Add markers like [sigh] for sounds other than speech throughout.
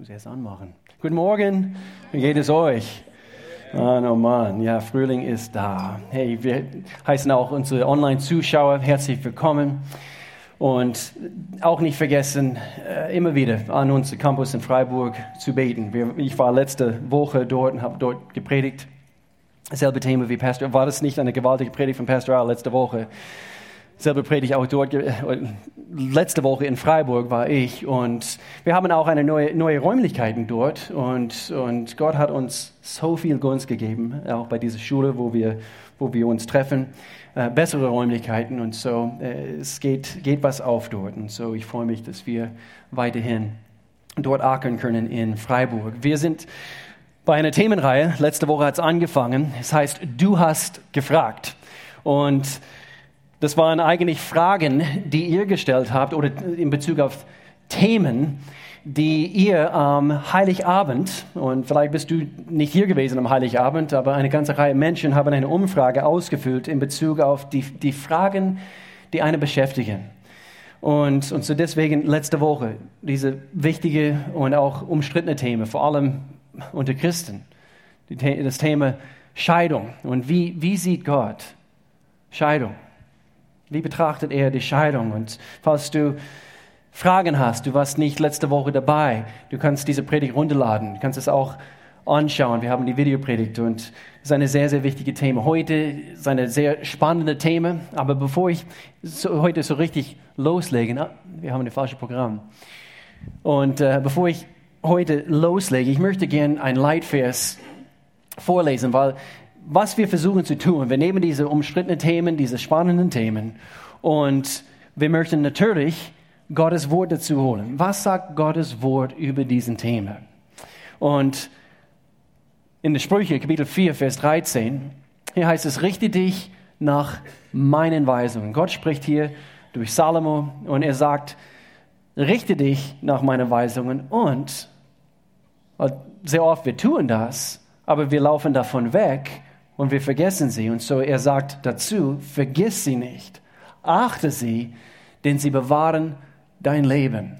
muss erst anmachen. Guten Morgen, wie geht es euch? Mann, oh Mann, ja, Frühling ist da. Hey, wir heißen auch unsere Online-Zuschauer herzlich willkommen. Und auch nicht vergessen, äh, immer wieder an unseren Campus in Freiburg zu beten. Ich war letzte Woche dort und habe dort gepredigt. Selbe Thema wie Pastor. War das nicht eine gewaltige Predigt von Pastor Al letzte Woche? Selber predigt auch dort. Letzte Woche in Freiburg war ich und wir haben auch eine neue, neue Räumlichkeiten dort und, und Gott hat uns so viel Gunst gegeben, auch bei dieser Schule, wo wir, wo wir uns treffen, äh, bessere Räumlichkeiten und so. Äh, es geht, geht was auf dort und so. Ich freue mich, dass wir weiterhin dort ackern können in Freiburg. Wir sind bei einer Themenreihe. Letzte Woche hat es angefangen. Es heißt, du hast gefragt. Und das waren eigentlich Fragen, die ihr gestellt habt oder in Bezug auf Themen, die ihr am Heiligabend, und vielleicht bist du nicht hier gewesen am Heiligabend, aber eine ganze Reihe Menschen haben eine Umfrage ausgefüllt in Bezug auf die, die Fragen, die einen beschäftigen. Und, und so deswegen letzte Woche diese wichtige und auch umstrittene Themen, vor allem unter Christen, das Thema Scheidung. Und wie, wie sieht Gott Scheidung? Wie betrachtet er die Scheidung? Und falls du Fragen hast, du warst nicht letzte Woche dabei, du kannst diese Predigt runterladen, du kannst es auch anschauen. Wir haben die Videopredigt und es ist ein sehr, sehr wichtiges Thema. Heute ist ein sehr spannendes Thema, aber bevor ich so, heute so richtig loslege, na, wir haben ein falsches Programm. Und äh, bevor ich heute loslege, ich möchte gerne ein Leitvers vorlesen, weil was wir versuchen zu tun. Wir nehmen diese umstrittenen Themen, diese spannenden Themen und wir möchten natürlich Gottes Wort dazu holen. Was sagt Gottes Wort über diesen Themen? Und in der Sprüche, Kapitel 4, Vers 13, hier heißt es, richte dich nach meinen Weisungen. Gott spricht hier durch Salomo und er sagt, richte dich nach meinen Weisungen und sehr oft wir tun das, aber wir laufen davon weg und wir vergessen sie. Und so er sagt dazu, vergiss sie nicht, achte sie, denn sie bewahren dein Leben.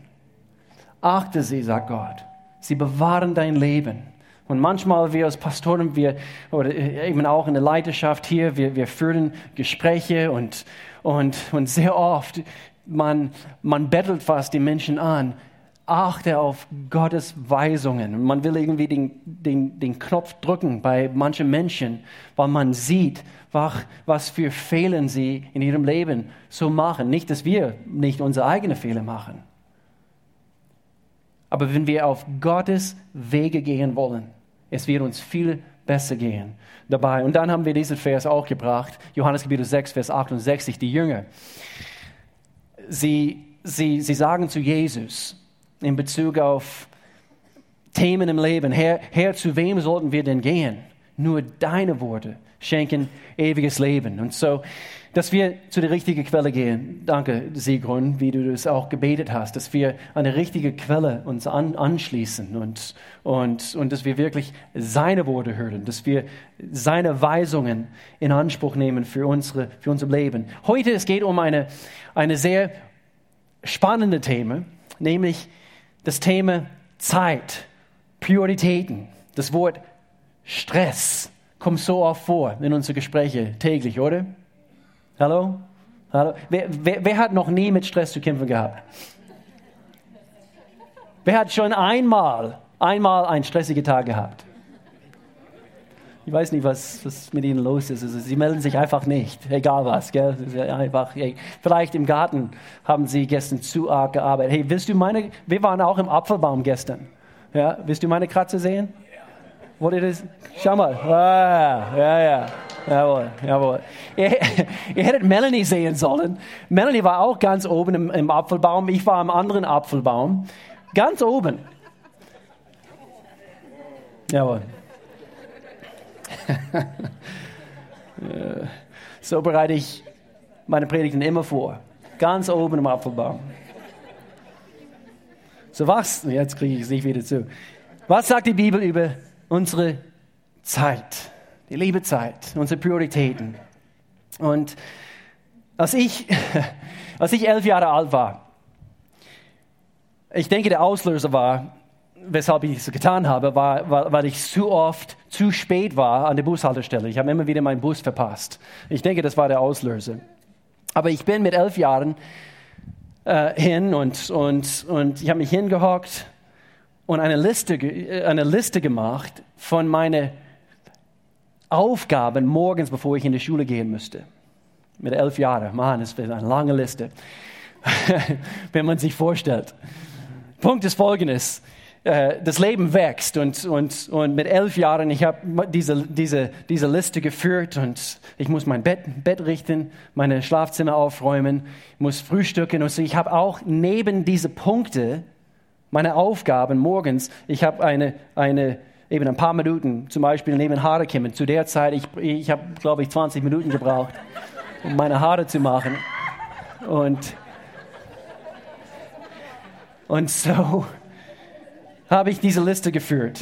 Achte sie, sagt Gott. Sie bewahren dein Leben. Und manchmal wir als Pastoren, wir, oder eben auch in der Leiterschaft hier, wir, wir führen Gespräche und, und, und sehr oft, man, man bettelt fast die Menschen an, achte auf Gottes Weisungen. Man will irgendwie den, den, den Knopf drücken bei manchen Menschen, weil man sieht, was für Fehler sie in ihrem Leben so machen. Nicht, dass wir nicht unsere eigenen Fehler machen. Aber wenn wir auf Gottes Wege gehen wollen, es wird uns viel besser gehen dabei. Und dann haben wir diesen Vers auch gebracht, Johannes Kapitel 6, Vers 68, die Jünger. Sie, sie, sie sagen zu Jesus, in Bezug auf Themen im Leben. Herr, Herr, zu wem sollten wir denn gehen? Nur deine Worte schenken ewiges Leben. Und so, dass wir zu der richtigen Quelle gehen. Danke, Sigrun, wie du das auch gebetet hast, dass wir an der richtigen Quelle uns an, anschließen und, und, und dass wir wirklich seine Worte hören, dass wir seine Weisungen in Anspruch nehmen für, unsere, für unser Leben. Heute es geht um eine, eine sehr spannende Thema, nämlich das Thema Zeit, Prioritäten, das Wort Stress kommt so oft vor in unseren Gesprächen täglich, oder? Hallo? Hallo? Wer, wer, wer hat noch nie mit Stress zu kämpfen gehabt? Wer hat schon einmal, einmal einen stressigen Tag gehabt? Ich weiß nicht, was, was mit ihnen los ist. Also, sie melden sich einfach nicht, egal was. Gell? Einfach, hey, vielleicht im Garten haben sie gestern zu arg gearbeitet. Hey, willst du meine, wir waren auch im Apfelbaum gestern. Ja, willst du meine Kratze sehen? Wollt das? Schau mal. Ah, ja, ja. Jawohl, jawohl. Ihr, [laughs] ihr, hättet Melanie sehen sollen. Melanie war auch ganz oben im, im Apfelbaum. Ich war am anderen Apfelbaum. Ganz oben. Jawohl. [laughs] so bereite ich meine Predigten immer vor. Ganz oben im Apfelbaum. So was, jetzt kriege ich es nicht wieder zu. Was sagt die Bibel über unsere Zeit, die liebe Zeit, unsere Prioritäten? Und als ich, [laughs] als ich elf Jahre alt war, ich denke, der Auslöser war, weshalb ich es getan habe, war, war, weil ich zu oft zu spät war an der Bushaltestelle. Ich habe immer wieder meinen Bus verpasst. Ich denke, das war der Auslöser. Aber ich bin mit elf Jahren äh, hin und, und, und ich habe mich hingehockt und eine Liste, äh, eine Liste gemacht von meinen Aufgaben morgens, bevor ich in die Schule gehen müsste. Mit elf Jahren. Mann, das ist eine lange Liste, [laughs] wenn man sich vorstellt. Punkt ist folgendes. Äh, das Leben wächst und, und, und mit elf Jahren, ich habe diese, diese, diese Liste geführt und ich muss mein Bett, Bett richten, meine Schlafzimmer aufräumen, muss frühstücken und. Ich habe auch neben diese Punkte meine Aufgaben morgens, ich habe eine, eine, eben ein paar Minuten, zum Beispiel neben Haare kämmen. Zu der Zeit, ich, ich habe, glaube ich, 20 Minuten gebraucht, um meine Haare zu machen. Und, und so habe ich diese Liste geführt.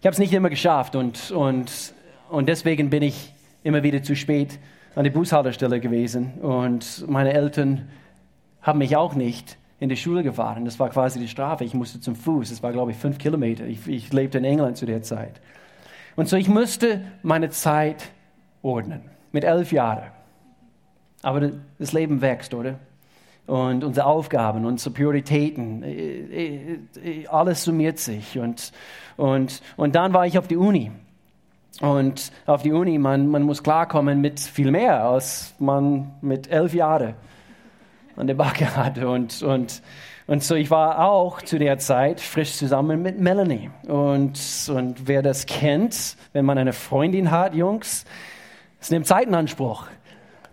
Ich habe es nicht immer geschafft und, und, und deswegen bin ich immer wieder zu spät an die Bushaltestelle gewesen. Und meine Eltern haben mich auch nicht in die Schule gefahren. Das war quasi die Strafe. Ich musste zum Fuß. Das war, glaube ich, fünf Kilometer. Ich, ich lebte in England zu der Zeit. Und so, ich musste meine Zeit ordnen. Mit elf Jahren. Aber das Leben wächst, oder? Und unsere Aufgaben, unsere Prioritäten, äh, äh, alles summiert sich. Und, und, und dann war ich auf die Uni. Und auf die Uni, man, man muss klarkommen mit viel mehr, als man mit elf Jahren an der Backe [laughs] hatte. Und, und, und so, ich war auch zu der Zeit frisch zusammen mit Melanie. Und, und wer das kennt, wenn man eine Freundin hat, Jungs, es nimmt Zeit in Anspruch.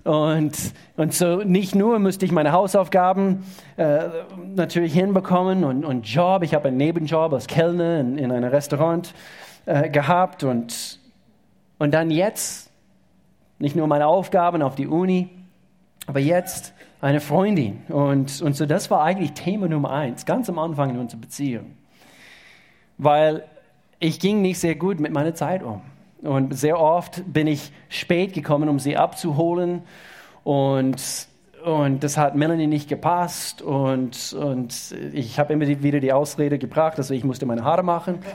Und, und so nicht nur musste ich meine Hausaufgaben äh, natürlich hinbekommen und, und Job. Ich habe einen Nebenjob als Kellner in, in einem Restaurant äh, gehabt und, und dann jetzt nicht nur meine Aufgaben auf die Uni, aber jetzt eine Freundin. Und, und so das war eigentlich Thema Nummer eins, ganz am Anfang in unserer Beziehung. Weil ich ging nicht sehr gut mit meiner Zeit um. Und sehr oft bin ich spät gekommen, um sie abzuholen. Und, und das hat Melanie nicht gepasst. Und, und ich habe immer wieder die Ausrede gebracht, also ich musste meine Haare machen. [laughs]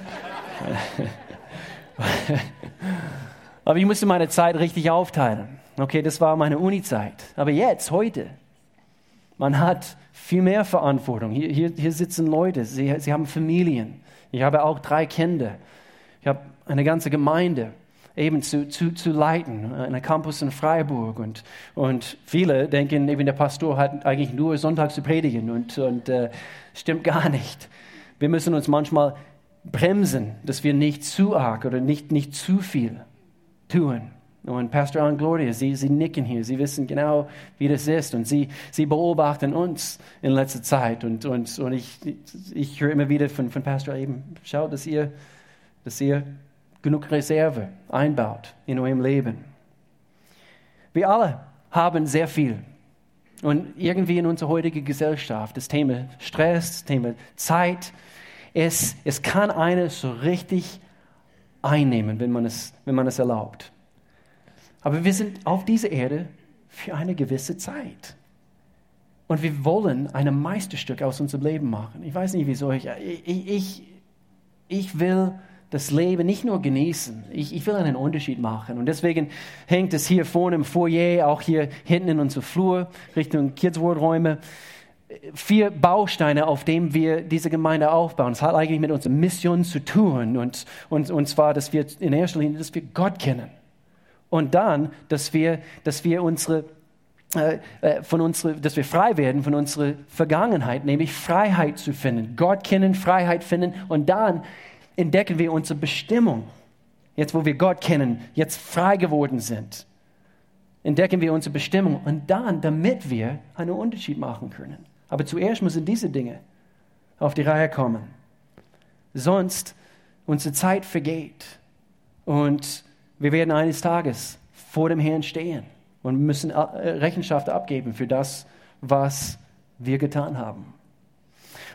Aber ich musste meine Zeit richtig aufteilen. Okay, das war meine Uni-Zeit. Aber jetzt, heute, man hat viel mehr Verantwortung. Hier, hier, hier sitzen Leute, sie, sie haben Familien. Ich habe auch drei Kinder. Ich habe eine ganze Gemeinde eben zu, zu, zu leiten, einen Campus in Freiburg. Und, und viele denken, eben der Pastor hat eigentlich nur Sonntag zu predigen und, und äh, stimmt gar nicht. Wir müssen uns manchmal bremsen, dass wir nicht zu arg oder nicht, nicht zu viel tun. Und Pastor und Gloria, sie, sie nicken hier, sie wissen genau, wie das ist und sie, sie beobachten uns in letzter Zeit. Und, und, und ich, ich höre immer wieder von, von Pastor eben, schaut, dass ihr, dass ihr genug Reserve einbaut in eurem Leben. Wir alle haben sehr viel. Und irgendwie in unserer heutigen Gesellschaft, das Thema Stress, das Thema Zeit, es, es kann eines so richtig einnehmen, wenn man, es, wenn man es erlaubt. Aber wir sind auf dieser Erde für eine gewisse Zeit. Und wir wollen ein Meisterstück aus unserem Leben machen. Ich weiß nicht, wieso ich, ich, ich, ich will das Leben nicht nur genießen, ich, ich will einen Unterschied machen. Und deswegen hängt es hier vorne im Foyer, auch hier hinten in unserem Flur, Richtung Kidsworld-Räume, vier Bausteine, auf denen wir diese Gemeinde aufbauen. Es hat eigentlich mit unserer Mission zu tun. Und, und, und zwar, dass wir in erster Linie, dass wir Gott kennen. Und dann, dass wir, dass wir unsere äh, äh, von unsere, dass wir frei werden von unserer Vergangenheit, nämlich Freiheit zu finden. Gott kennen, Freiheit finden und dann entdecken wir unsere Bestimmung. Jetzt, wo wir Gott kennen, jetzt frei geworden sind, entdecken wir unsere Bestimmung und dann, damit wir einen Unterschied machen können. Aber zuerst müssen diese Dinge auf die Reihe kommen. Sonst unsere Zeit vergeht und wir werden eines Tages vor dem Herrn stehen und müssen äh, Rechenschaft abgeben für das, was wir getan haben.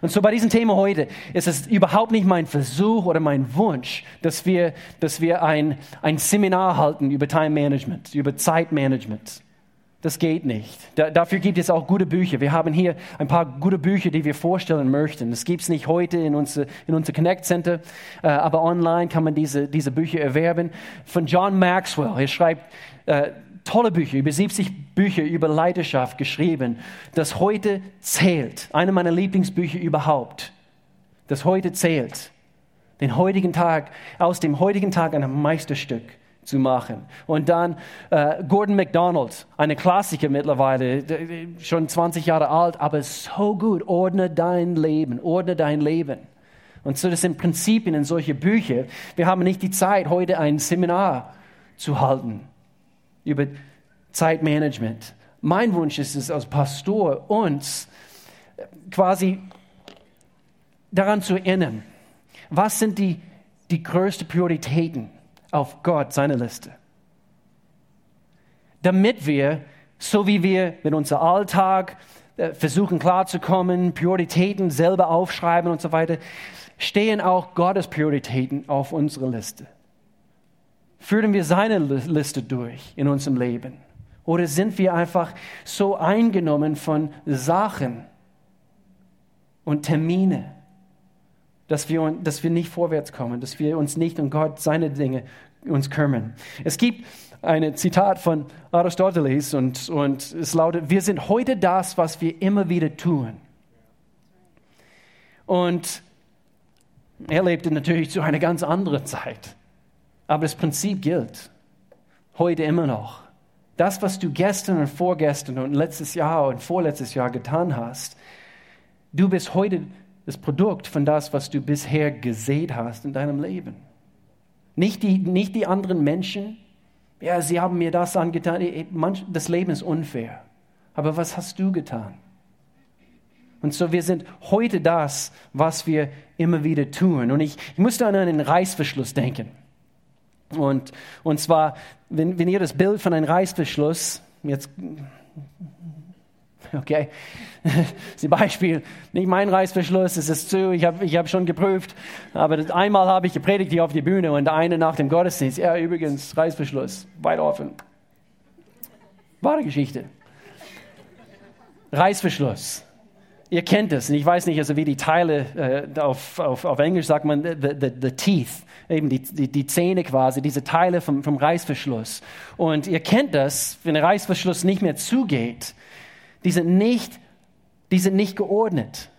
Und so bei diesem Thema heute ist es überhaupt nicht mein Versuch oder mein Wunsch, dass wir, dass wir ein, ein Seminar halten über Time Management, über Zeitmanagement. Das geht nicht. Da, dafür gibt es auch gute Bücher. Wir haben hier ein paar gute Bücher, die wir vorstellen möchten. Das gibt es nicht heute in unser, in unser Connect Center, äh, aber online kann man diese, diese Bücher erwerben. Von John Maxwell. Er schreibt äh, tolle Bücher, über 70 Bücher über Leidenschaft geschrieben. Das heute zählt. Eine meiner Lieblingsbücher überhaupt. Das heute zählt. Den heutigen Tag, aus dem heutigen Tag ein Meisterstück zu machen. Und dann äh, Gordon MacDonald, eine Klassiker mittlerweile, schon 20 Jahre alt, aber so gut. Ordne dein Leben, ordne dein Leben. Und so, das sind Prinzipien in solche Bücher. Wir haben nicht die Zeit, heute ein Seminar zu halten über Zeitmanagement. Mein Wunsch ist es als Pastor, uns quasi daran zu erinnern, was sind die, die größten Prioritäten auf Gott, seine Liste. Damit wir, so wie wir mit unserem Alltag äh, versuchen klarzukommen, Prioritäten selber aufschreiben und so weiter, stehen auch Gottes Prioritäten auf unserer Liste. Führen wir seine Liste durch in unserem Leben? Oder sind wir einfach so eingenommen von Sachen und Termine, dass wir, dass wir nicht vorwärts kommen, dass wir uns nicht um Gott, seine Dinge uns kümmern. Es gibt ein Zitat von Aristoteles und, und es lautet, wir sind heute das, was wir immer wieder tun. Und er lebte natürlich zu einer ganz anderen Zeit. Aber das Prinzip gilt. Heute immer noch. Das, was du gestern und vorgestern und letztes Jahr und vorletztes Jahr getan hast, du bist heute das Produkt von das, was du bisher gesät hast in deinem Leben. Nicht die, nicht die anderen Menschen. Ja, sie haben mir das angetan. Das Leben ist unfair. Aber was hast du getan? Und so, wir sind heute das, was wir immer wieder tun. Und ich, ich musste an einen Reißverschluss denken. Und, und zwar, wenn, wenn ihr das Bild von einem Reißverschluss, jetzt Okay, [laughs] das Beispiel, nicht mein Reißverschluss, es ist zu, ich habe ich hab schon geprüft, aber einmal habe ich gepredigt hier auf die Bühne und eine nach dem Gottesdienst, ja übrigens, Reißverschluss, weit offen. Wahre Geschichte. Reißverschluss. Ihr kennt es, ich weiß nicht, also wie die Teile, äh, auf, auf, auf Englisch sagt man the, the, the teeth, eben die, die, die Zähne quasi, diese Teile vom, vom Reißverschluss. Und ihr kennt das, wenn der Reißverschluss nicht mehr zugeht, die sind nicht, die sind nicht geordnet,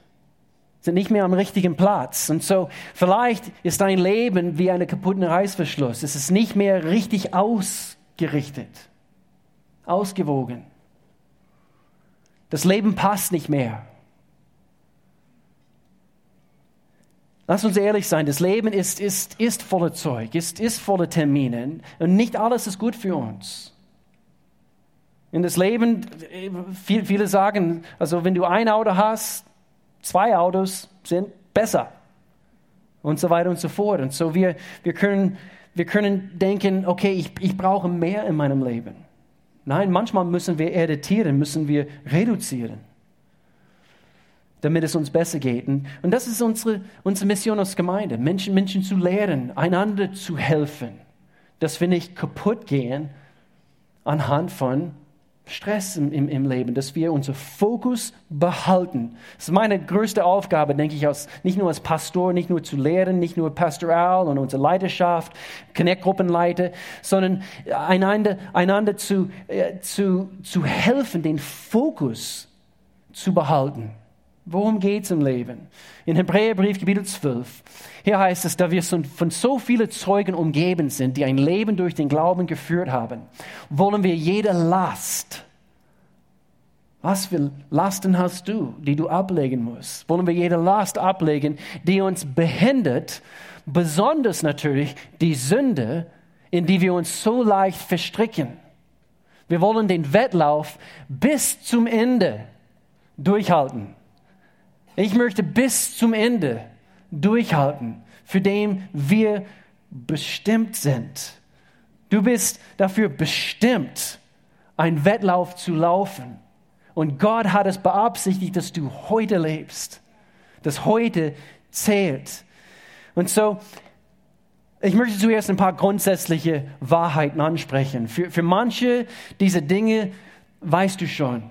sind nicht mehr am richtigen Platz. Und so vielleicht ist dein Leben wie eine kaputte Reißverschluss. Es ist nicht mehr richtig ausgerichtet, ausgewogen. Das Leben passt nicht mehr. Lass uns ehrlich sein, das Leben ist, ist, ist voller Zeug, ist, ist voller Termine und nicht alles ist gut für uns. In das Leben, viele sagen, also wenn du ein Auto hast, zwei Autos sind besser und so weiter und so fort. Und so wir, wir, können, wir können denken, okay, ich, ich brauche mehr in meinem Leben. Nein, manchmal müssen wir editieren, müssen wir reduzieren, damit es uns besser geht. Und das ist unsere, unsere Mission als Gemeinde, Menschen, Menschen zu lehren, einander zu helfen, dass wir nicht kaputt gehen anhand von Stress im, im, im Leben, dass wir unseren Fokus behalten. Das ist meine größte Aufgabe, denke ich, als, nicht nur als Pastor, nicht nur zu lehren, nicht nur pastoral und unsere Leidenschaft, Connect-Gruppenleiter, sondern einander, einander zu, äh, zu, zu helfen, den Fokus zu behalten. Worum geht es im Leben? In Hebräerbrief, Kapitel 12. Hier heißt es, da wir von so vielen Zeugen umgeben sind, die ein Leben durch den Glauben geführt haben, wollen wir jede Last, was für Lasten hast du, die du ablegen musst? Wollen wir jede Last ablegen, die uns behindert, besonders natürlich die Sünde, in die wir uns so leicht verstricken. Wir wollen den Wettlauf bis zum Ende durchhalten. Ich möchte bis zum Ende durchhalten, für den wir bestimmt sind. Du bist dafür bestimmt, einen Wettlauf zu laufen. Und Gott hat es beabsichtigt, dass du heute lebst, dass heute zählt. Und so, ich möchte zuerst ein paar grundsätzliche Wahrheiten ansprechen. Für, für manche diese Dinge weißt du schon.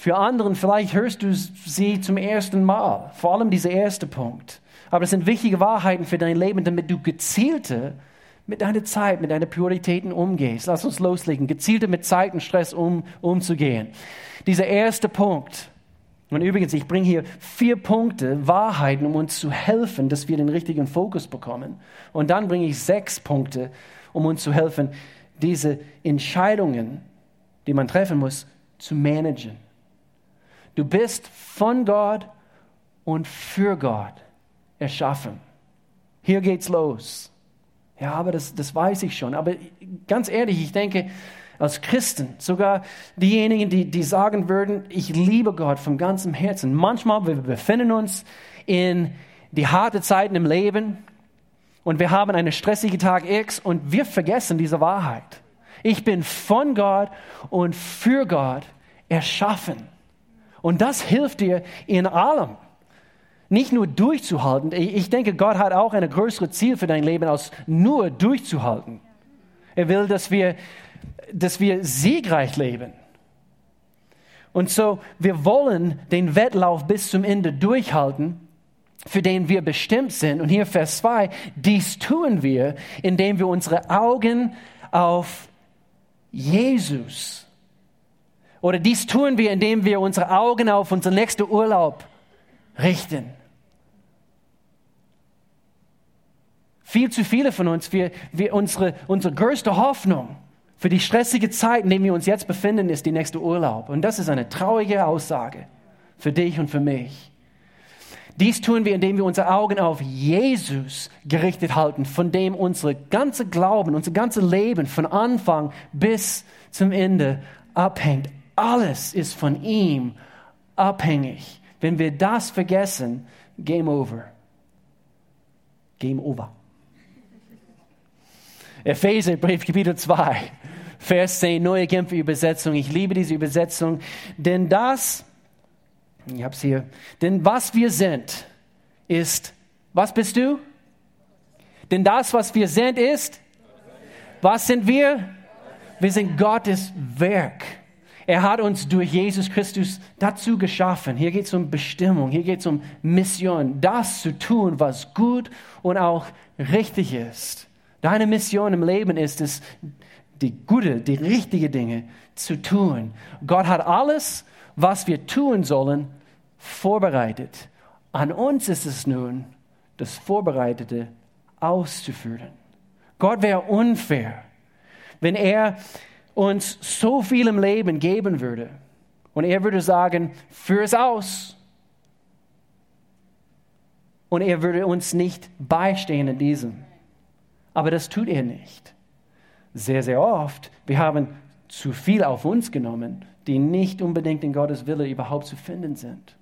Für anderen vielleicht hörst du sie zum ersten Mal, vor allem dieser erste Punkt. Aber es sind wichtige Wahrheiten für dein Leben, damit du gezielte mit deiner Zeit, mit deinen Prioritäten umgehst. Lass uns loslegen, gezielte mit Zeit und Stress um, umzugehen. Dieser erste Punkt. Und übrigens, ich bringe hier vier Punkte, Wahrheiten, um uns zu helfen, dass wir den richtigen Fokus bekommen. Und dann bringe ich sechs Punkte, um uns zu helfen, diese Entscheidungen, die man treffen muss, zu managen. Du bist von Gott und für Gott erschaffen. Hier geht's los. Ja, aber das, das weiß ich schon. Aber ganz ehrlich, ich denke, als Christen, sogar diejenigen, die, die sagen würden, ich liebe Gott von ganzem Herzen. Manchmal, wir befinden uns in die harte Zeiten im Leben und wir haben einen stressigen Tag X und wir vergessen diese Wahrheit. Ich bin von Gott und für Gott erschaffen. Und das hilft dir in allem nicht nur durchzuhalten. Ich denke, Gott hat auch ein größeres Ziel für dein Leben, als nur durchzuhalten. Er will, dass wir, dass wir siegreich leben. Und so, wir wollen den Wettlauf bis zum Ende durchhalten, für den wir bestimmt sind. Und hier Vers 2, dies tun wir, indem wir unsere Augen auf Jesus oder dies tun wir, indem wir unsere Augen auf unseren nächsten Urlaub richten. Viel zu viele von uns, wir, wir unsere, unsere größte Hoffnung für die stressige Zeit, in der wir uns jetzt befinden, ist die nächste Urlaub. Und das ist eine traurige Aussage für dich und für mich. Dies tun wir, indem wir unsere Augen auf Jesus gerichtet halten, von dem unsere ganze Glauben, unser ganzes Leben von Anfang bis zum Ende abhängt. Alles ist von ihm abhängig. Wenn wir das vergessen, Game over. Game over. Epheser, Brief, Kapitel 2, Vers 10, neue Genfer Übersetzung. Ich liebe diese Übersetzung, denn das, ich habe es hier, denn was wir sind, ist, was bist du? Denn das, was wir sind, ist, was sind wir? Wir sind Gottes Werk. Er hat uns durch Jesus Christus dazu geschaffen. Hier geht es um Bestimmung, hier geht es um Mission, das zu tun, was gut und auch richtig ist. Deine Mission im Leben ist es, die gute, die richtige Dinge zu tun. Gott hat alles, was wir tun sollen, vorbereitet. An uns ist es nun, das Vorbereitete auszuführen. Gott wäre unfair, wenn er uns so viel im Leben geben würde und er würde sagen, führ es aus. Und er würde uns nicht beistehen in diesem. Aber das tut er nicht. Sehr, sehr oft, wir haben zu viel auf uns genommen, die nicht unbedingt in Gottes Wille überhaupt zu finden sind.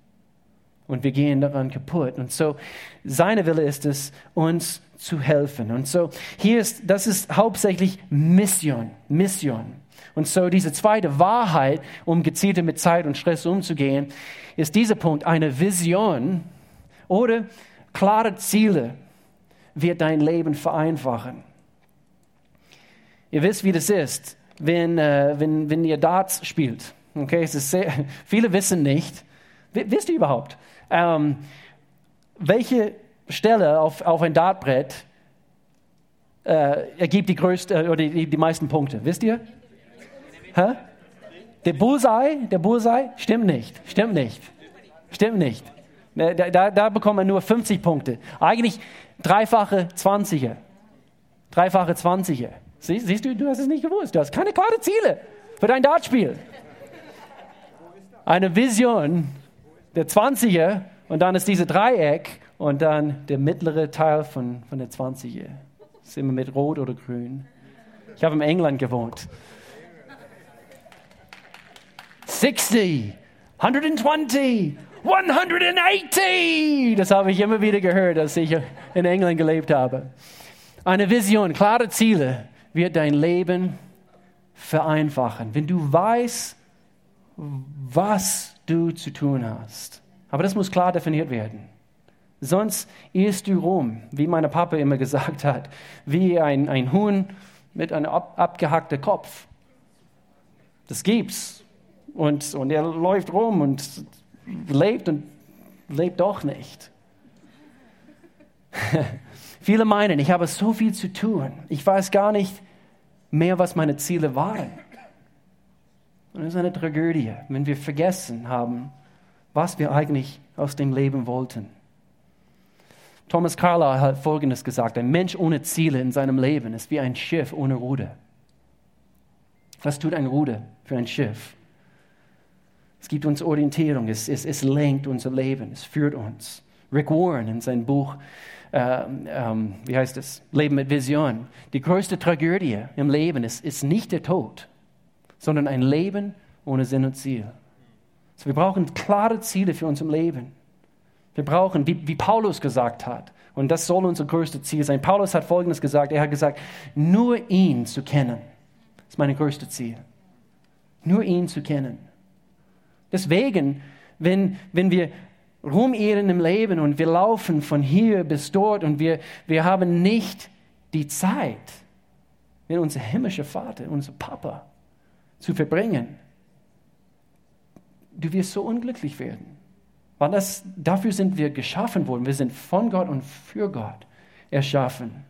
Und wir gehen daran kaputt. Und so, seine Wille ist es, uns zu helfen. Und so, hier ist, das ist hauptsächlich Mission, Mission. Und so, diese zweite Wahrheit, um gezielter mit Zeit und Stress umzugehen, ist dieser Punkt, eine Vision oder klare Ziele wird dein Leben vereinfachen. Ihr wisst, wie das ist, wenn, äh, wenn, wenn ihr Darts spielt. Okay, es ist sehr, [laughs] viele wissen nicht, wisst ihr überhaupt, ähm, welche Stelle auf, auf ein Dartbrett äh, ergibt die größte äh, oder die, die meisten Punkte? Wisst ihr? Hä? Der Bullseye, der Bullseye, stimmt nicht, stimmt nicht, stimmt nicht. Da, da, da bekommt man nur 50 Punkte. Eigentlich dreifache 20er. Dreifache 20er. Sie, siehst du, du hast es nicht gewusst. Du hast keine klaren Ziele für dein Dartspiel. Eine Vision der 20er und dann ist diese Dreieck und dann der mittlere Teil von, von der 20er. Das ist immer mit Rot oder Grün. Ich habe in England gewohnt. 60, 120, 180! Das habe ich immer wieder gehört, als ich in England gelebt habe. Eine Vision, klare Ziele wird dein Leben vereinfachen, wenn du weißt, was du zu tun hast. Aber das muss klar definiert werden. Sonst irrst du rum, wie mein Papa immer gesagt hat, wie ein, ein Huhn mit einem ab, abgehackten Kopf. Das gibt's. Und, und er läuft rum und lebt und lebt doch nicht. [laughs] Viele meinen, ich habe so viel zu tun. Ich weiß gar nicht mehr, was meine Ziele waren. Und es ist eine Tragödie, wenn wir vergessen haben, was wir eigentlich aus dem Leben wollten. Thomas Carlyle hat Folgendes gesagt, ein Mensch ohne Ziele in seinem Leben ist wie ein Schiff ohne Ruder. Was tut ein Ruder für ein Schiff? Es gibt uns Orientierung, es, es, es lenkt unser Leben, es führt uns. Rick Warren in seinem Buch, äh, ähm, wie heißt es, Leben mit Vision. Die größte Tragödie im Leben ist, ist nicht der Tod, sondern ein Leben ohne Sinn und Ziel. Also wir brauchen klare Ziele für unser Leben. Wir brauchen, wie, wie Paulus gesagt hat, und das soll unser größtes Ziel sein. Paulus hat Folgendes gesagt, er hat gesagt, nur ihn zu kennen, ist mein größtes Ziel. Nur ihn zu kennen. Deswegen, wenn, wenn wir rumirren im Leben und wir laufen von hier bis dort und wir, wir haben nicht die Zeit, mit unser himmlischer Vater, unser Papa zu verbringen, du wirst so unglücklich werden. Weil das, dafür sind wir geschaffen worden. Wir sind von Gott und für Gott erschaffen.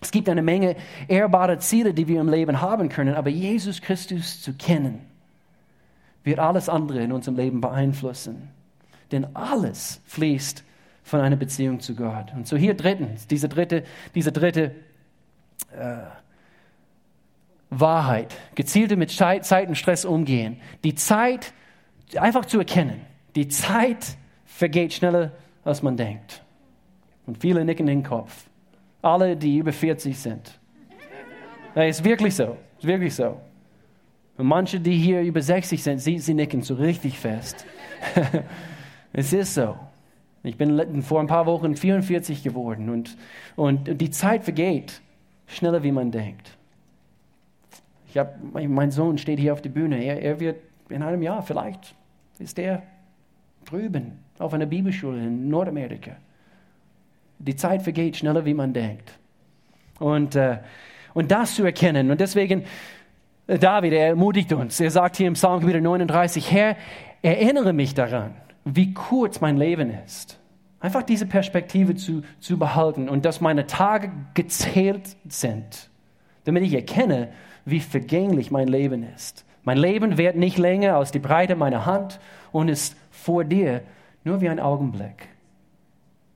Es gibt eine Menge ehrbare Ziele, die wir im Leben haben können, aber Jesus Christus zu kennen, wird alles andere in unserem Leben beeinflussen. Denn alles fließt von einer Beziehung zu Gott. Und so hier drittens, diese dritte, diese dritte äh, Wahrheit, gezielte mit Zeit und Stress umgehen. Die Zeit einfach zu erkennen. Die Zeit vergeht schneller, als man denkt. Und viele nicken den Kopf. Alle, die über 40 sind. Es ist wirklich so. Ist wirklich so. Und manche, die hier über 60 sind, sie, sie nicken so richtig fest. [laughs] es ist so. Ich bin vor ein paar Wochen 44 geworden und, und die Zeit vergeht schneller, wie man denkt. Ich hab, mein Sohn steht hier auf der Bühne. Er, er wird in einem Jahr vielleicht, ist er drüben auf einer Bibelschule in Nordamerika. Die Zeit vergeht schneller, wie man denkt. Und, äh, und das zu erkennen. Und deswegen David, er ermutigt uns. Er sagt hier im Psalm 39, Herr, erinnere mich daran, wie kurz mein Leben ist. Einfach diese Perspektive zu, zu behalten und dass meine Tage gezählt sind, damit ich erkenne, wie vergänglich mein Leben ist. Mein Leben wird nicht länger als die Breite meiner Hand und ist vor dir nur wie ein Augenblick.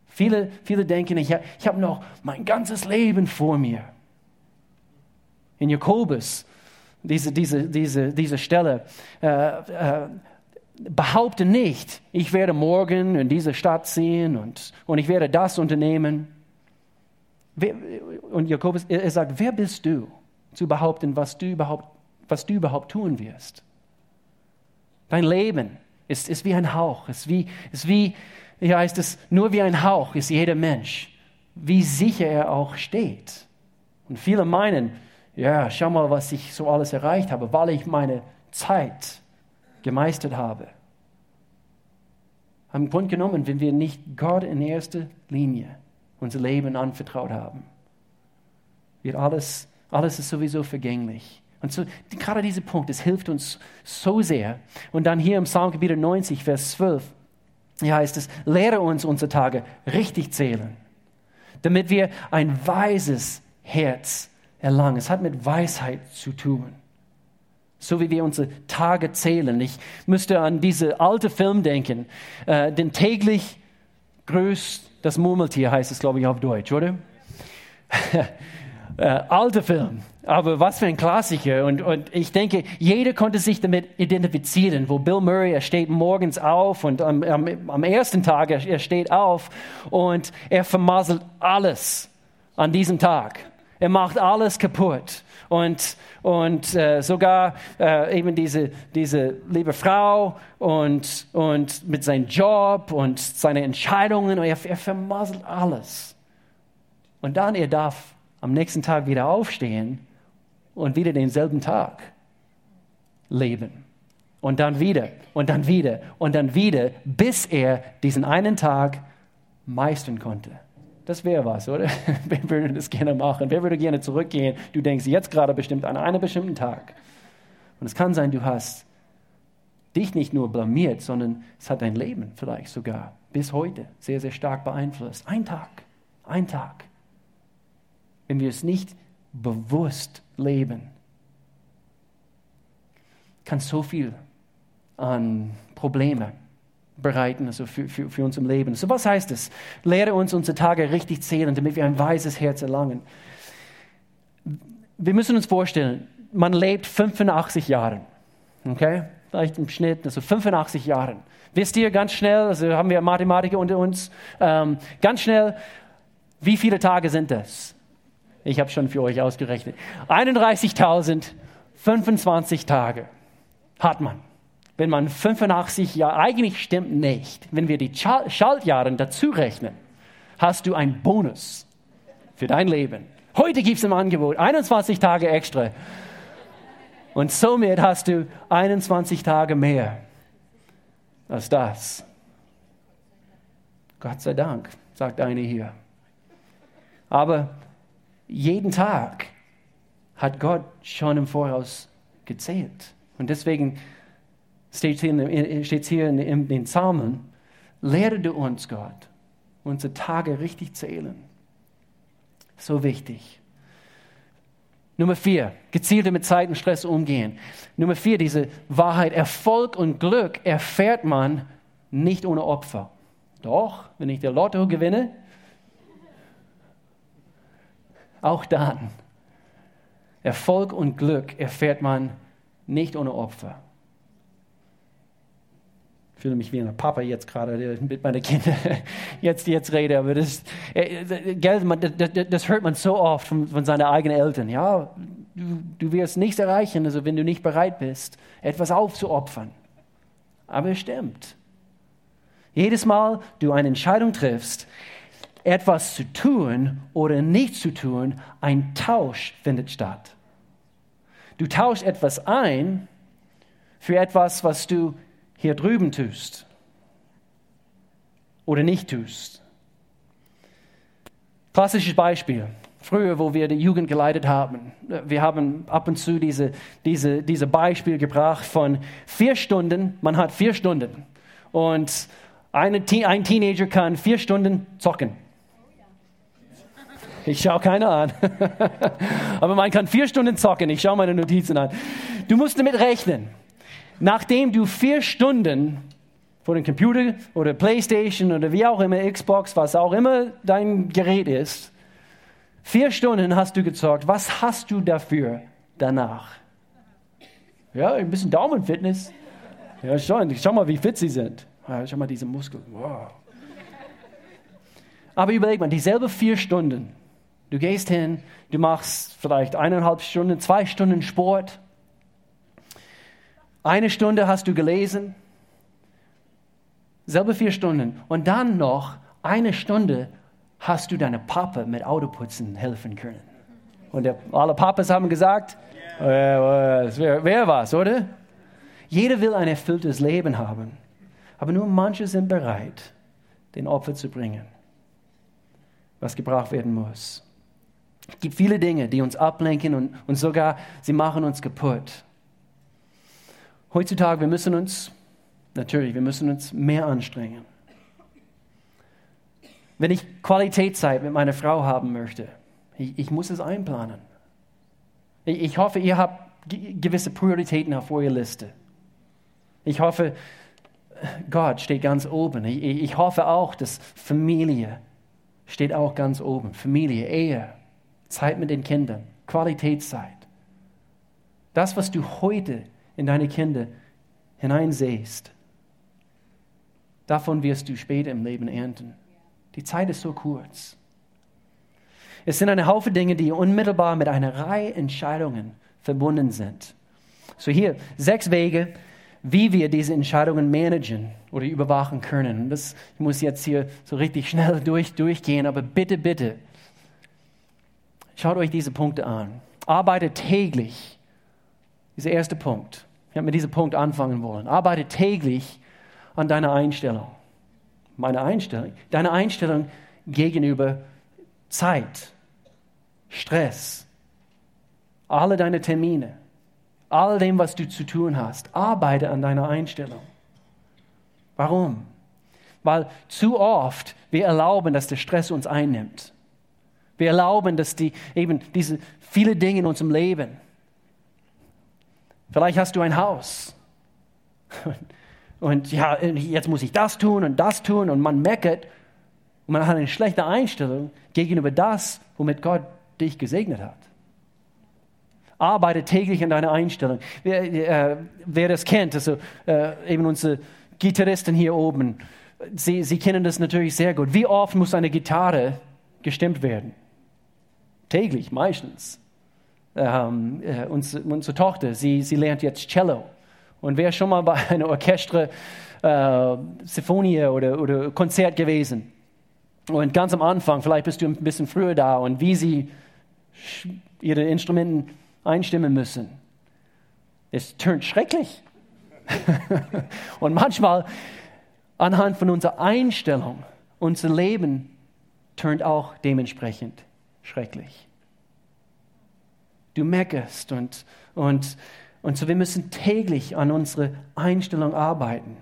Viele, viele denken, ich, ich habe noch mein ganzes Leben vor mir. In Jakobus diese, diese, diese, diese Stelle, äh, äh, behaupte nicht, ich werde morgen in diese Stadt ziehen und, und ich werde das unternehmen. Und Jakobus, er sagt, wer bist du, zu behaupten, was du überhaupt, was du überhaupt tun wirst? Dein Leben ist, ist wie ein Hauch, ist wie, ist wie, hier heißt es, nur wie ein Hauch ist jeder Mensch, wie sicher er auch steht. Und viele meinen, ja, schau mal, was ich so alles erreicht habe, weil ich meine Zeit gemeistert habe. Am Grund genommen, wenn wir nicht Gott in erster Linie unser Leben anvertraut haben, wird alles, alles ist sowieso vergänglich. Und so, gerade dieser Punkt, es hilft uns so sehr. Und dann hier im Psalmgebiet 90, Vers 12, hier heißt es, lehre uns unsere Tage richtig zählen, damit wir ein weises Herz erlangen. Es hat mit Weisheit zu tun. So wie wir unsere Tage zählen. Ich müsste an diese alte Film denken. Äh, denn täglich grüßt das Murmeltier, heißt es, glaube ich, auf Deutsch, oder? [laughs] äh, alte Film. Aber was für ein Klassiker. Und, und ich denke, jeder konnte sich damit identifizieren, wo Bill Murray, er steht morgens auf und am, am, am ersten Tag, er, er steht auf und er vermasselt alles an diesem Tag. Er macht alles kaputt. Und, und äh, sogar äh, eben diese, diese liebe Frau und, und mit seinem Job und seine Entscheidungen, er, er vermasselt alles. Und dann er darf am nächsten Tag wieder aufstehen und wieder denselben Tag leben. Und dann wieder und dann wieder und dann wieder, bis er diesen einen Tag meistern konnte. Das wäre was, oder? [laughs] Wer würde das gerne machen? Wer würde gerne zurückgehen? Du denkst jetzt gerade bestimmt an einen bestimmten Tag. Und es kann sein, du hast dich nicht nur blamiert, sondern es hat dein Leben vielleicht sogar bis heute sehr, sehr stark beeinflusst. Ein Tag, ein Tag. Wenn wir es nicht bewusst leben, kann so viel an Probleme bereiten, also für, für, für uns im Leben. So was heißt es? Lehre uns unsere Tage richtig zählen, damit wir ein weises Herz erlangen. Wir müssen uns vorstellen, man lebt 85 Jahre. Okay? Vielleicht im Schnitt, also 85 Jahre. Wisst ihr ganz schnell, also haben wir Mathematiker unter uns, ähm, ganz schnell, wie viele Tage sind das? Ich habe schon für euch ausgerechnet. 31.025 Tage hat man. Wenn man 85 Jahre, eigentlich stimmt nicht. Wenn wir die Schaltjahre dazu rechnen, hast du einen Bonus für dein Leben. Heute gibt es im Angebot 21 Tage extra. Und somit hast du 21 Tage mehr als das. Gott sei Dank, sagt eine hier. Aber jeden Tag hat Gott schon im Voraus gezählt. Und deswegen steht es hier in, in den Psalmen, lehre du uns, Gott, unsere Tage richtig zählen. So wichtig. Nummer vier, gezielte mit Zeit und Stress umgehen. Nummer vier, diese Wahrheit, Erfolg und Glück erfährt man nicht ohne Opfer. Doch, wenn ich der Lotto gewinne, auch dann. Erfolg und Glück erfährt man nicht ohne Opfer. Ich fühle mich wie ein Papa jetzt gerade, mit meinen Kindern [laughs] jetzt, jetzt rede, aber das, äh, Geld, das, das hört man so oft von, von seinen eigenen Eltern. Ja, du, du wirst nichts erreichen, also wenn du nicht bereit bist, etwas aufzuopfern. Aber es stimmt. Jedes Mal du eine Entscheidung triffst, etwas zu tun oder nicht zu tun, ein Tausch findet statt. Du tauschst etwas ein für etwas, was du hier drüben tust oder nicht tust. Klassisches Beispiel. Früher, wo wir die Jugend geleitet haben, wir haben ab und zu diese, diese, diese Beispiel gebracht von vier Stunden, man hat vier Stunden und eine, ein Teenager kann vier Stunden zocken. Ich schaue keiner an. [laughs] Aber man kann vier Stunden zocken. Ich schaue meine Notizen an. Du musst damit rechnen nachdem du vier Stunden vor dem Computer oder Playstation oder wie auch immer, Xbox, was auch immer dein Gerät ist, vier Stunden hast du gezockt, was hast du dafür danach? Ja, ein bisschen Daumenfitness. Ja, schon. Schau mal, wie fit sie sind. Ja, schau mal diese Muskeln. Wow. Aber überleg mal, dieselbe vier Stunden. Du gehst hin, du machst vielleicht eineinhalb Stunden, zwei Stunden Sport, eine Stunde hast du gelesen, selbe vier Stunden. Und dann noch eine Stunde hast du deine Papa mit Autoputzen helfen können. Und der, alle Papas haben gesagt, yeah. äh, wer, wer was, oder? Jeder will ein erfülltes Leben haben. Aber nur manche sind bereit, den Opfer zu bringen, was gebraucht werden muss. Es gibt viele Dinge, die uns ablenken und, und sogar sie machen uns kaputt. Heutzutage, wir müssen uns, natürlich, wir müssen uns mehr anstrengen. Wenn ich Qualitätszeit mit meiner Frau haben möchte, ich, ich muss es einplanen. Ich, ich hoffe, ihr habt gewisse Prioritäten auf eurer Liste. Ich hoffe, Gott steht ganz oben. Ich, ich hoffe auch, dass Familie steht auch ganz oben. Familie, Ehe, Zeit mit den Kindern, Qualitätszeit. Das, was du heute in deine Kinder hineinsehst, davon wirst du später im Leben ernten. Die Zeit ist so kurz. Es sind eine Haufe Dinge, die unmittelbar mit einer Reihe Entscheidungen verbunden sind. So hier sechs Wege, wie wir diese Entscheidungen managen oder überwachen können. Das, ich muss jetzt hier so richtig schnell [laughs] durch, durchgehen, aber bitte, bitte, schaut euch diese Punkte an. Arbeite täglich. Dieser erste Punkt. Ich habe mit diesem Punkt anfangen wollen. Arbeite täglich an deiner Einstellung. Meine Einstellung. Deine Einstellung gegenüber Zeit, Stress, alle deine Termine. all dem, was du zu tun hast. Arbeite an deiner Einstellung. Warum? Weil zu oft wir erlauben, dass der Stress uns einnimmt. Wir erlauben, dass die, eben diese viele Dinge in unserem Leben. Vielleicht hast du ein Haus. [laughs] Und ja, jetzt muss ich das tun und das tun und man meckert und man hat eine schlechte Einstellung gegenüber das, womit Gott dich gesegnet hat. Arbeite täglich an deiner Einstellung. Wer, äh, wer das kennt, also äh, eben unsere Gitarristen hier oben, sie, sie kennen das natürlich sehr gut. Wie oft muss eine Gitarre gestimmt werden? Täglich, meistens. Ähm, äh, unsere, unsere, Tochter, sie, sie lernt jetzt Cello. Und wer schon mal bei [laughs] einer Orchester, äh, Sinfonie oder, oder Konzert gewesen? Und ganz am Anfang, vielleicht bist du ein bisschen früher da und wie sie ihre Instrumente einstimmen müssen. Es tönt schrecklich. [laughs] und manchmal anhand von unserer Einstellung, unser Leben tönt auch dementsprechend schrecklich. Du meckerst und, und, und so wir müssen täglich an unsere Einstellung arbeiten.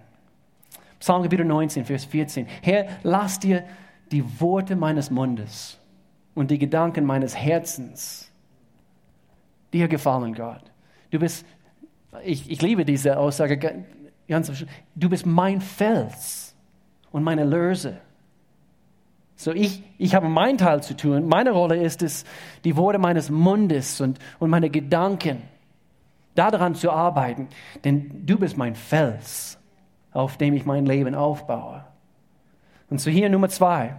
Psalm 19, Vers 14. Herr, lass dir die Worte meines Mundes und die Gedanken meines Herzens dir gefallen, Gott. Du bist, ich, ich liebe diese Aussage ganz, du bist mein Fels und meine Löse. So, ich, ich habe meinen Teil zu tun. Meine Rolle ist es, die Worte meines Mundes und, und meine Gedanken daran zu arbeiten. Denn du bist mein Fels, auf dem ich mein Leben aufbaue. Und so hier Nummer zwei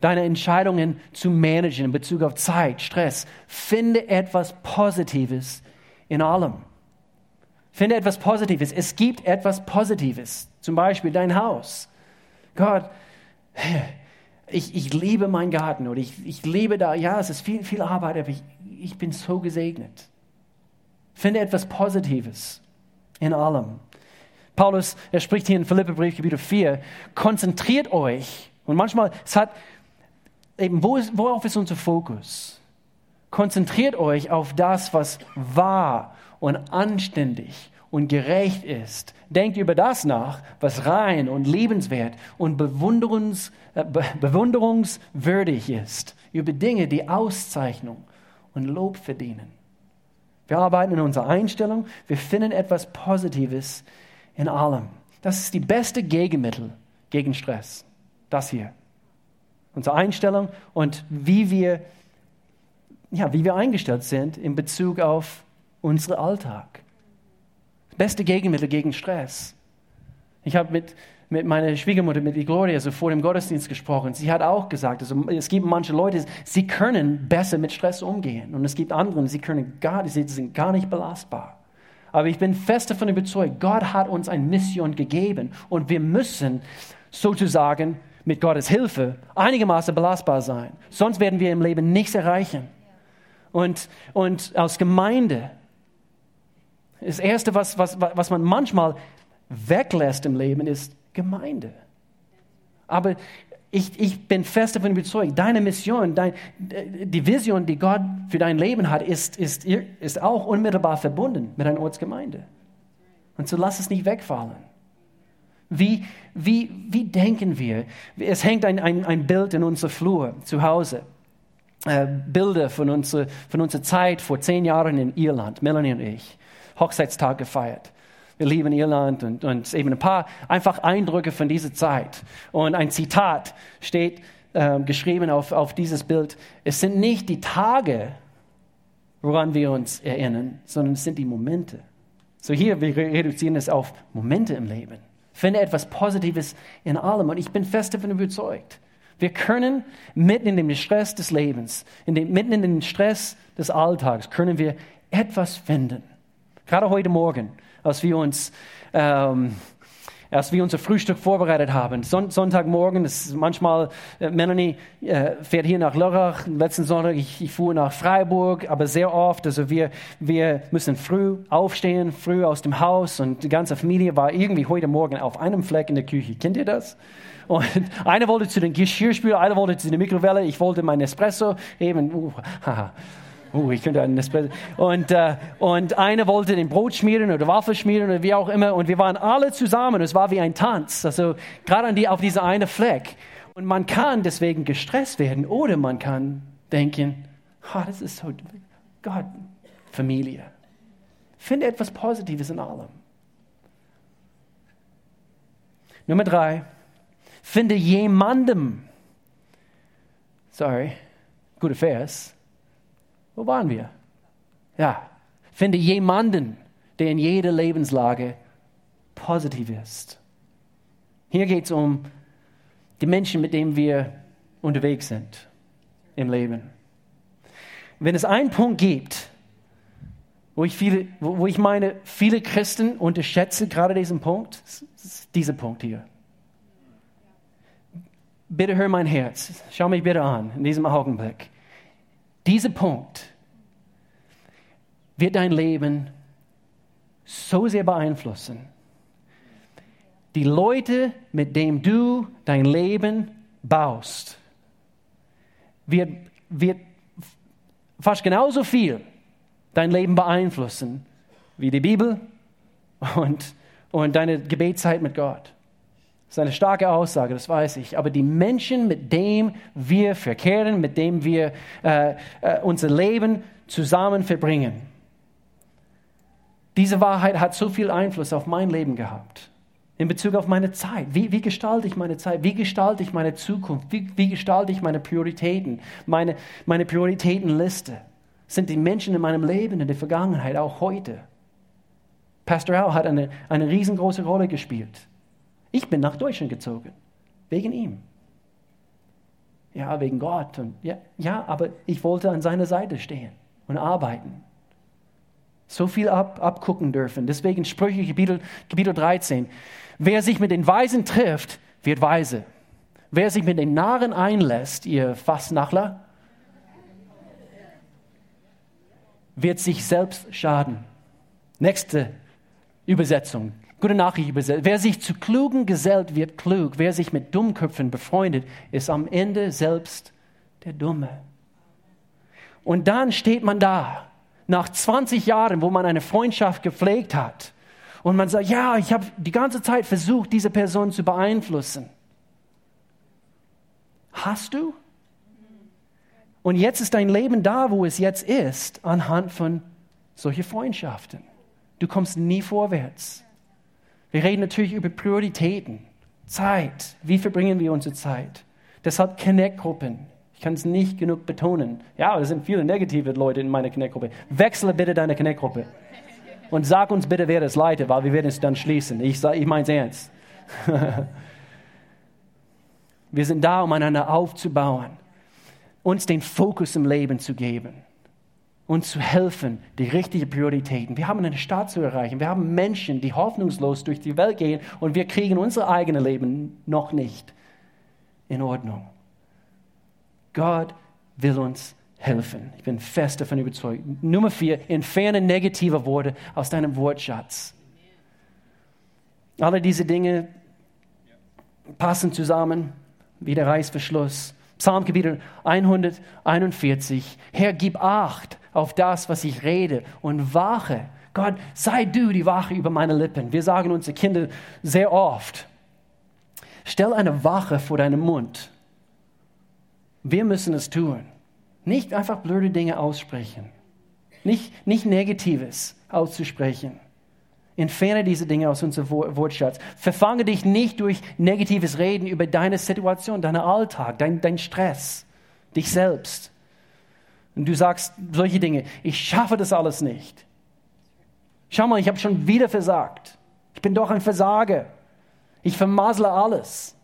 deine Entscheidungen zu managen in Bezug auf Zeit, Stress. Finde etwas Positives in allem. Finde etwas Positives. Es gibt etwas Positives. Zum Beispiel dein Haus. Gott, ich, ich liebe meinen Garten oder ich, ich liebe da, ja, es ist viel, viel Arbeit, aber ich, ich bin so gesegnet. Finde etwas Positives in allem. Paulus, er spricht hier in Philipperbrief, Kapitel 4, konzentriert euch. Und manchmal, es hat eben, wo ist, worauf ist unser Fokus? Konzentriert euch auf das, was wahr und anständig und gerecht ist. Denkt über das nach, was rein und liebenswert und bewunderungs, äh, bewunderungswürdig ist. Über Dinge, die Auszeichnung und Lob verdienen. Wir arbeiten in unserer Einstellung. Wir finden etwas Positives in allem. Das ist die beste Gegenmittel gegen Stress. Das hier unsere Einstellung und wie wir, ja, wie wir eingestellt sind in Bezug auf unseren Alltag. Beste Gegenmittel gegen Stress. Ich habe mit, mit meiner Schwiegermutter, mit Gloria, so vor dem Gottesdienst gesprochen. Sie hat auch gesagt, also es gibt manche Leute, sie können besser mit Stress umgehen. Und es gibt andere, sie können gar, sie sind gar nicht belastbar. Aber ich bin fest davon überzeugt, Gott hat uns eine Mission gegeben und wir müssen sozusagen mit Gottes Hilfe einigermaßen belastbar sein. Sonst werden wir im Leben nichts erreichen. Und, und als Gemeinde, das Erste, was, was, was man manchmal weglässt im Leben, ist Gemeinde. Aber ich, ich bin fest davon überzeugt, deine Mission, dein, die Vision, die Gott für dein Leben hat, ist, ist, ist auch unmittelbar verbunden mit einer Ortsgemeinde. Und so lass es nicht wegfallen. Wie, wie, wie denken wir? Es hängt ein, ein, ein Bild in unserer Flur zu Hause. Äh, Bilder von, unsere, von unserer Zeit vor zehn Jahren in Irland, Melanie und ich. Hochzeitstag gefeiert. Wir lieben Irland und, und eben ein paar einfach Eindrücke von dieser Zeit. Und ein Zitat steht äh, geschrieben auf, auf dieses Bild. Es sind nicht die Tage, woran wir uns erinnern, sondern es sind die Momente. So hier, wir reduzieren es auf Momente im Leben. Finde etwas Positives in allem. Und ich bin fest davon überzeugt. Wir können mitten in dem Stress des Lebens, in dem, mitten in dem Stress des Alltags, können wir etwas finden. Gerade heute Morgen, als wir uns ähm, als wir unser Frühstück vorbereitet haben. Son Sonntagmorgen, ist manchmal, äh, Melanie äh, fährt hier nach Lörrach, letzten Sonntag, ich, ich, fuhr nach Freiburg, aber sehr oft, also wir, wir müssen früh aufstehen, früh aus dem Haus und die ganze Familie war irgendwie heute Morgen auf einem Fleck in der Küche. Kennt ihr das? Und [laughs] einer wollte zu den Geschirrspüler, einer wollte zu der Mikrowelle, ich wollte meinen Espresso, eben, uh, [laughs] haha. Uh, ich könnte einen Espresso. Und, äh, und einer wollte den Brot schmieren oder Waffel schmieren oder wie auch immer. Und wir waren alle zusammen. Es war wie ein Tanz. Also gerade an die, auf dieser eine Fleck. Und man kann deswegen gestresst werden oder man kann denken, oh, das ist so, Gott, Familie. Finde etwas Positives in allem. Nummer drei, finde jemandem, sorry, guter Vers, wo waren wir? Ja, finde jemanden, der in jeder Lebenslage positiv ist. Hier geht es um die Menschen, mit denen wir unterwegs sind im Leben. Wenn es einen Punkt gibt, wo ich, viele, wo ich meine, viele Christen unterschätze gerade diesen Punkt, ist dieser Punkt hier. Bitte hör mein Herz, schau mich bitte an in diesem Augenblick. Dieser Punkt wird dein Leben so sehr beeinflussen. Die Leute, mit denen du dein Leben baust, wird, wird fast genauso viel dein Leben beeinflussen wie die Bibel und, und deine Gebetszeit mit Gott. Das ist eine starke Aussage, das weiß ich. Aber die Menschen, mit denen wir verkehren, mit denen wir äh, äh, unser Leben zusammen verbringen, diese Wahrheit hat so viel Einfluss auf mein Leben gehabt. In Bezug auf meine Zeit. Wie, wie gestalte ich meine Zeit? Wie gestalte ich meine Zukunft? Wie, wie gestalte ich meine Prioritäten? Meine, meine Prioritätenliste sind die Menschen in meinem Leben, in der Vergangenheit, auch heute. Pastor Al hat eine, eine riesengroße Rolle gespielt. Ich bin nach Deutschland gezogen, wegen ihm. Ja, wegen Gott. Und ja, ja, aber ich wollte an seiner Seite stehen und arbeiten. So viel ab, abgucken dürfen. Deswegen Sprüche Kapitel, Kapitel 13. Wer sich mit den Weisen trifft, wird weise. Wer sich mit den Narren einlässt, ihr Fassnachler, wird sich selbst schaden. Nächste Übersetzung. Gute Nachricht übersetzt. Wer sich zu Klugen gesellt, wird klug. Wer sich mit Dummköpfen befreundet, ist am Ende selbst der Dumme. Und dann steht man da, nach 20 Jahren, wo man eine Freundschaft gepflegt hat, und man sagt, ja, ich habe die ganze Zeit versucht, diese Person zu beeinflussen. Hast du? Und jetzt ist dein Leben da, wo es jetzt ist, anhand von solchen Freundschaften. Du kommst nie vorwärts. Wir reden natürlich über Prioritäten, Zeit. Wie verbringen wir unsere Zeit? Deshalb Connect-Gruppen. Ich kann es nicht genug betonen. Ja, es sind viele negative Leute in meiner Connect-Gruppe. Wechsle bitte deine Connect-Gruppe. Und sag uns bitte, wer das leitet, weil wir werden es dann schließen. Ich, ich meine es ernst. [laughs] wir sind da, um einander aufzubauen uns den Fokus im Leben zu geben, uns zu helfen, die richtigen Prioritäten. Wir haben eine Stadt zu erreichen. Wir haben Menschen, die hoffnungslos durch die Welt gehen und wir kriegen unser eigenes Leben noch nicht in Ordnung. Gott will uns helfen. Ich bin fest davon überzeugt. Nummer vier, entferne negative Worte aus deinem Wortschatz. Alle diese Dinge passen zusammen wie der Reißverschluss. Psalmkapitel 141. Herr, gib Acht auf das, was ich rede und wache. Gott, sei du die Wache über meine Lippen. Wir sagen unsere Kinder sehr oft, stell eine Wache vor deinem Mund. Wir müssen es tun. Nicht einfach blöde Dinge aussprechen. Nicht, nicht Negatives auszusprechen. Entferne diese Dinge aus unserem Wortschatz. Verfange dich nicht durch negatives Reden über deine Situation, deinen Alltag, dein, dein Stress, dich selbst. Und du sagst solche Dinge, ich schaffe das alles nicht. Schau mal, ich habe schon wieder versagt. Ich bin doch ein Versager. Ich vermasle alles.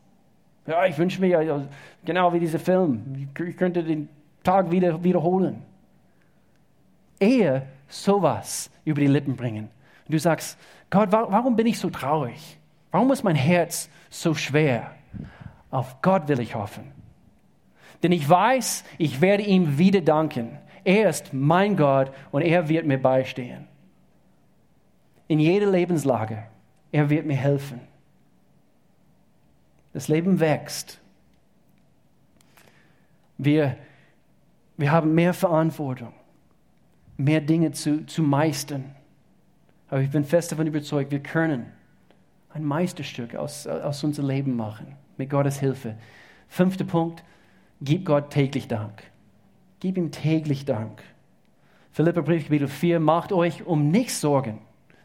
Ja, ich wünsche mir genau wie dieser Film. Ich könnte den Tag wieder wiederholen. Ehe sowas über die Lippen bringen und du sagst, Gott, warum bin ich so traurig? Warum ist mein Herz so schwer? Auf Gott will ich hoffen. Denn ich weiß, ich werde ihm wieder danken. Er ist mein Gott und er wird mir beistehen. In jeder Lebenslage. Er wird mir helfen. Das Leben wächst. Wir, wir haben mehr Verantwortung. mehr Dinge zu, zu meistern. Aber ich bin fest davon überzeugt, wir können ein Meisterstück aus, aus unserem Leben machen, mit Gottes Hilfe. Fünfter Punkt, gib Gott täglich Dank. Gib ihm täglich Dank. Philippa Brief, Kapitel 4, macht euch um nichts Sorgen.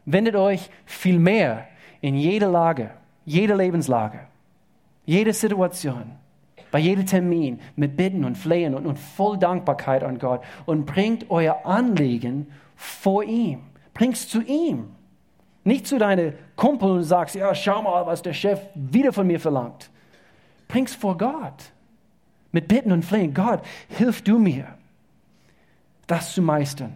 Wendet euch vielmehr in jede Lage, jede Lebenslage, jede Situation, bei jedem Termin mit Bitten und Flehen und, und voll Dankbarkeit an Gott und bringt euer Anliegen vor ihm. Bringt es zu ihm. Nicht zu deinem Kumpel und sagst, ja, schau mal, was der Chef wieder von mir verlangt. Bring es vor Gott. Mit Bitten und Flehen. Gott, hilf du mir, das zu meistern.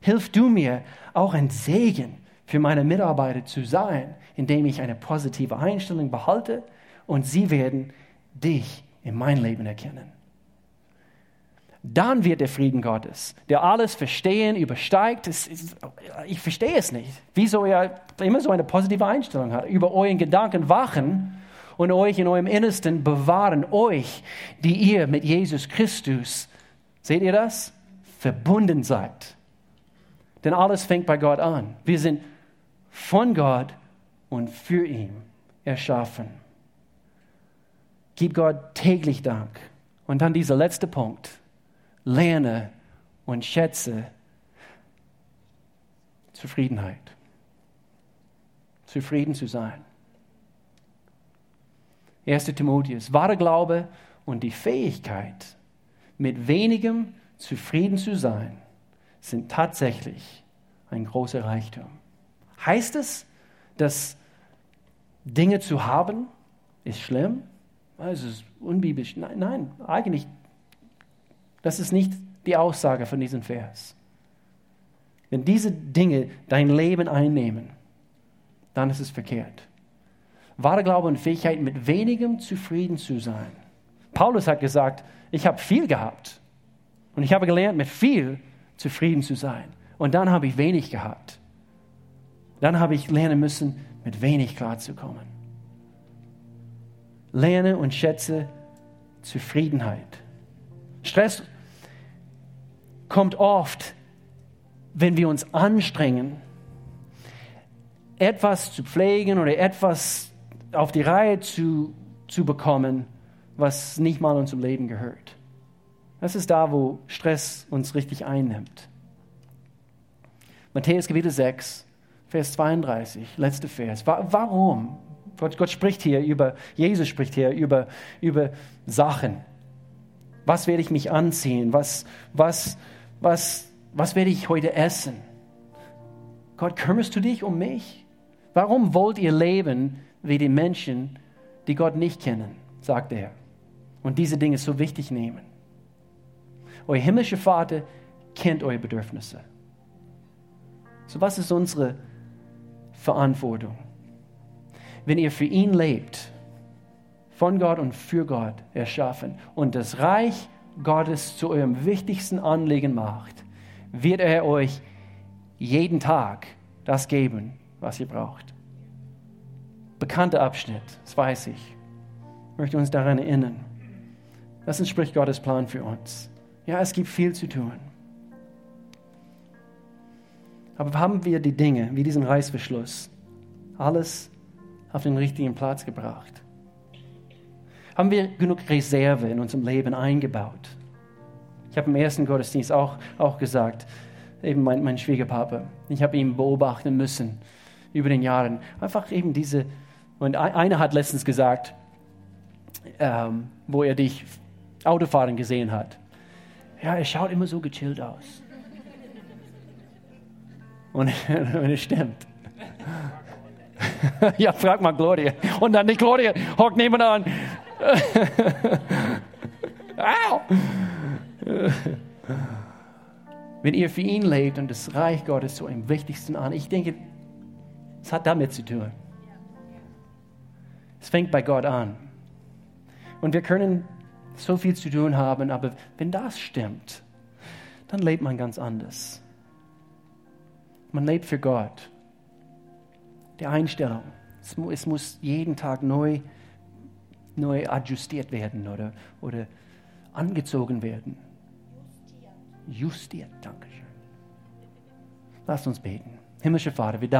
Hilf du mir, auch ein Segen für meine Mitarbeiter zu sein, indem ich eine positive Einstellung behalte und sie werden dich in mein Leben erkennen. Dann wird der Frieden Gottes, der alles Verstehen übersteigt. Ist, ich verstehe es nicht, wieso er immer so eine positive Einstellung hat, über euren Gedanken wachen und euch in eurem Innersten bewahren, euch, die ihr mit Jesus Christus, seht ihr das? Verbunden seid. Denn alles fängt bei Gott an. Wir sind von Gott und für ihn erschaffen. Gib Gott täglich Dank. Und dann dieser letzte Punkt. Lerne und schätze Zufriedenheit. Zufrieden zu sein. 1. Timotheus, wahre Glaube und die Fähigkeit, mit wenigem zufrieden zu sein, sind tatsächlich ein großer Reichtum. Heißt es, dass Dinge zu haben ist schlimm? Es ist unbiblisch. Nein, nein, eigentlich, das ist nicht die Aussage von diesem Vers. Wenn diese Dinge dein Leben einnehmen, dann ist es verkehrt. Wahre Glaube und Fähigkeit, mit wenigem zufrieden zu sein. Paulus hat gesagt, ich habe viel gehabt und ich habe gelernt, mit viel zufrieden zu sein. Und dann habe ich wenig gehabt. Dann habe ich lernen müssen, mit wenig klarzukommen. Lerne und schätze Zufriedenheit. Stress kommt oft, wenn wir uns anstrengen, etwas zu pflegen oder etwas auf die Reihe zu, zu bekommen, was nicht mal unserem Leben gehört. Das ist da, wo Stress uns richtig einnimmt. Matthäus Kapitel 6, Vers 32, letzter Vers. Warum? Gott, Gott spricht hier über, Jesus spricht hier über, über Sachen. Was werde ich mich anziehen? Was, was, was, was werde ich heute essen? Gott, kümmerst du dich um mich? Warum wollt ihr leben wie die Menschen, die Gott nicht kennen? sagt er. Und diese Dinge so wichtig nehmen. Euer himmlischer Vater kennt eure Bedürfnisse. So was ist unsere Verantwortung? Wenn ihr für ihn lebt, von Gott und für Gott erschaffen und das Reich Gottes zu eurem wichtigsten Anliegen macht, wird er euch jeden Tag das geben, was ihr braucht. Bekannter Abschnitt, das weiß ich. Ich möchte uns daran erinnern. Das entspricht Gottes Plan für uns. Ja, es gibt viel zu tun. Aber haben wir die Dinge wie diesen Reißverschluss, alles auf den richtigen Platz gebracht? Haben wir genug Reserve in unserem Leben eingebaut? Ich habe im ersten Gottesdienst auch, auch gesagt, eben mein, mein Schwiegerpapa, ich habe ihn beobachten müssen über den Jahren. Einfach eben diese, und einer hat letztens gesagt, ähm, wo er dich Autofahren gesehen hat. Ja, er schaut immer so gechillt aus. Und, [laughs] und es stimmt. [laughs] ja, frag mal Gloria. Und dann die Gloria hockt nebenan. [laughs] Au! Wenn ihr für ihn lebt und das Reich Gottes zu einem wichtigsten an, ich denke, es hat damit zu tun. Es fängt bei Gott an. Und wir können so viel zu tun haben, aber wenn das stimmt, dann lebt man ganz anders. Man lebt für Gott die Einstellung. Es, es muss jeden Tag neu, neu adjustiert werden oder, oder angezogen werden. Justiert. Justiert, danke schön. Lasst uns beten. Himmlischer Vater, wir danken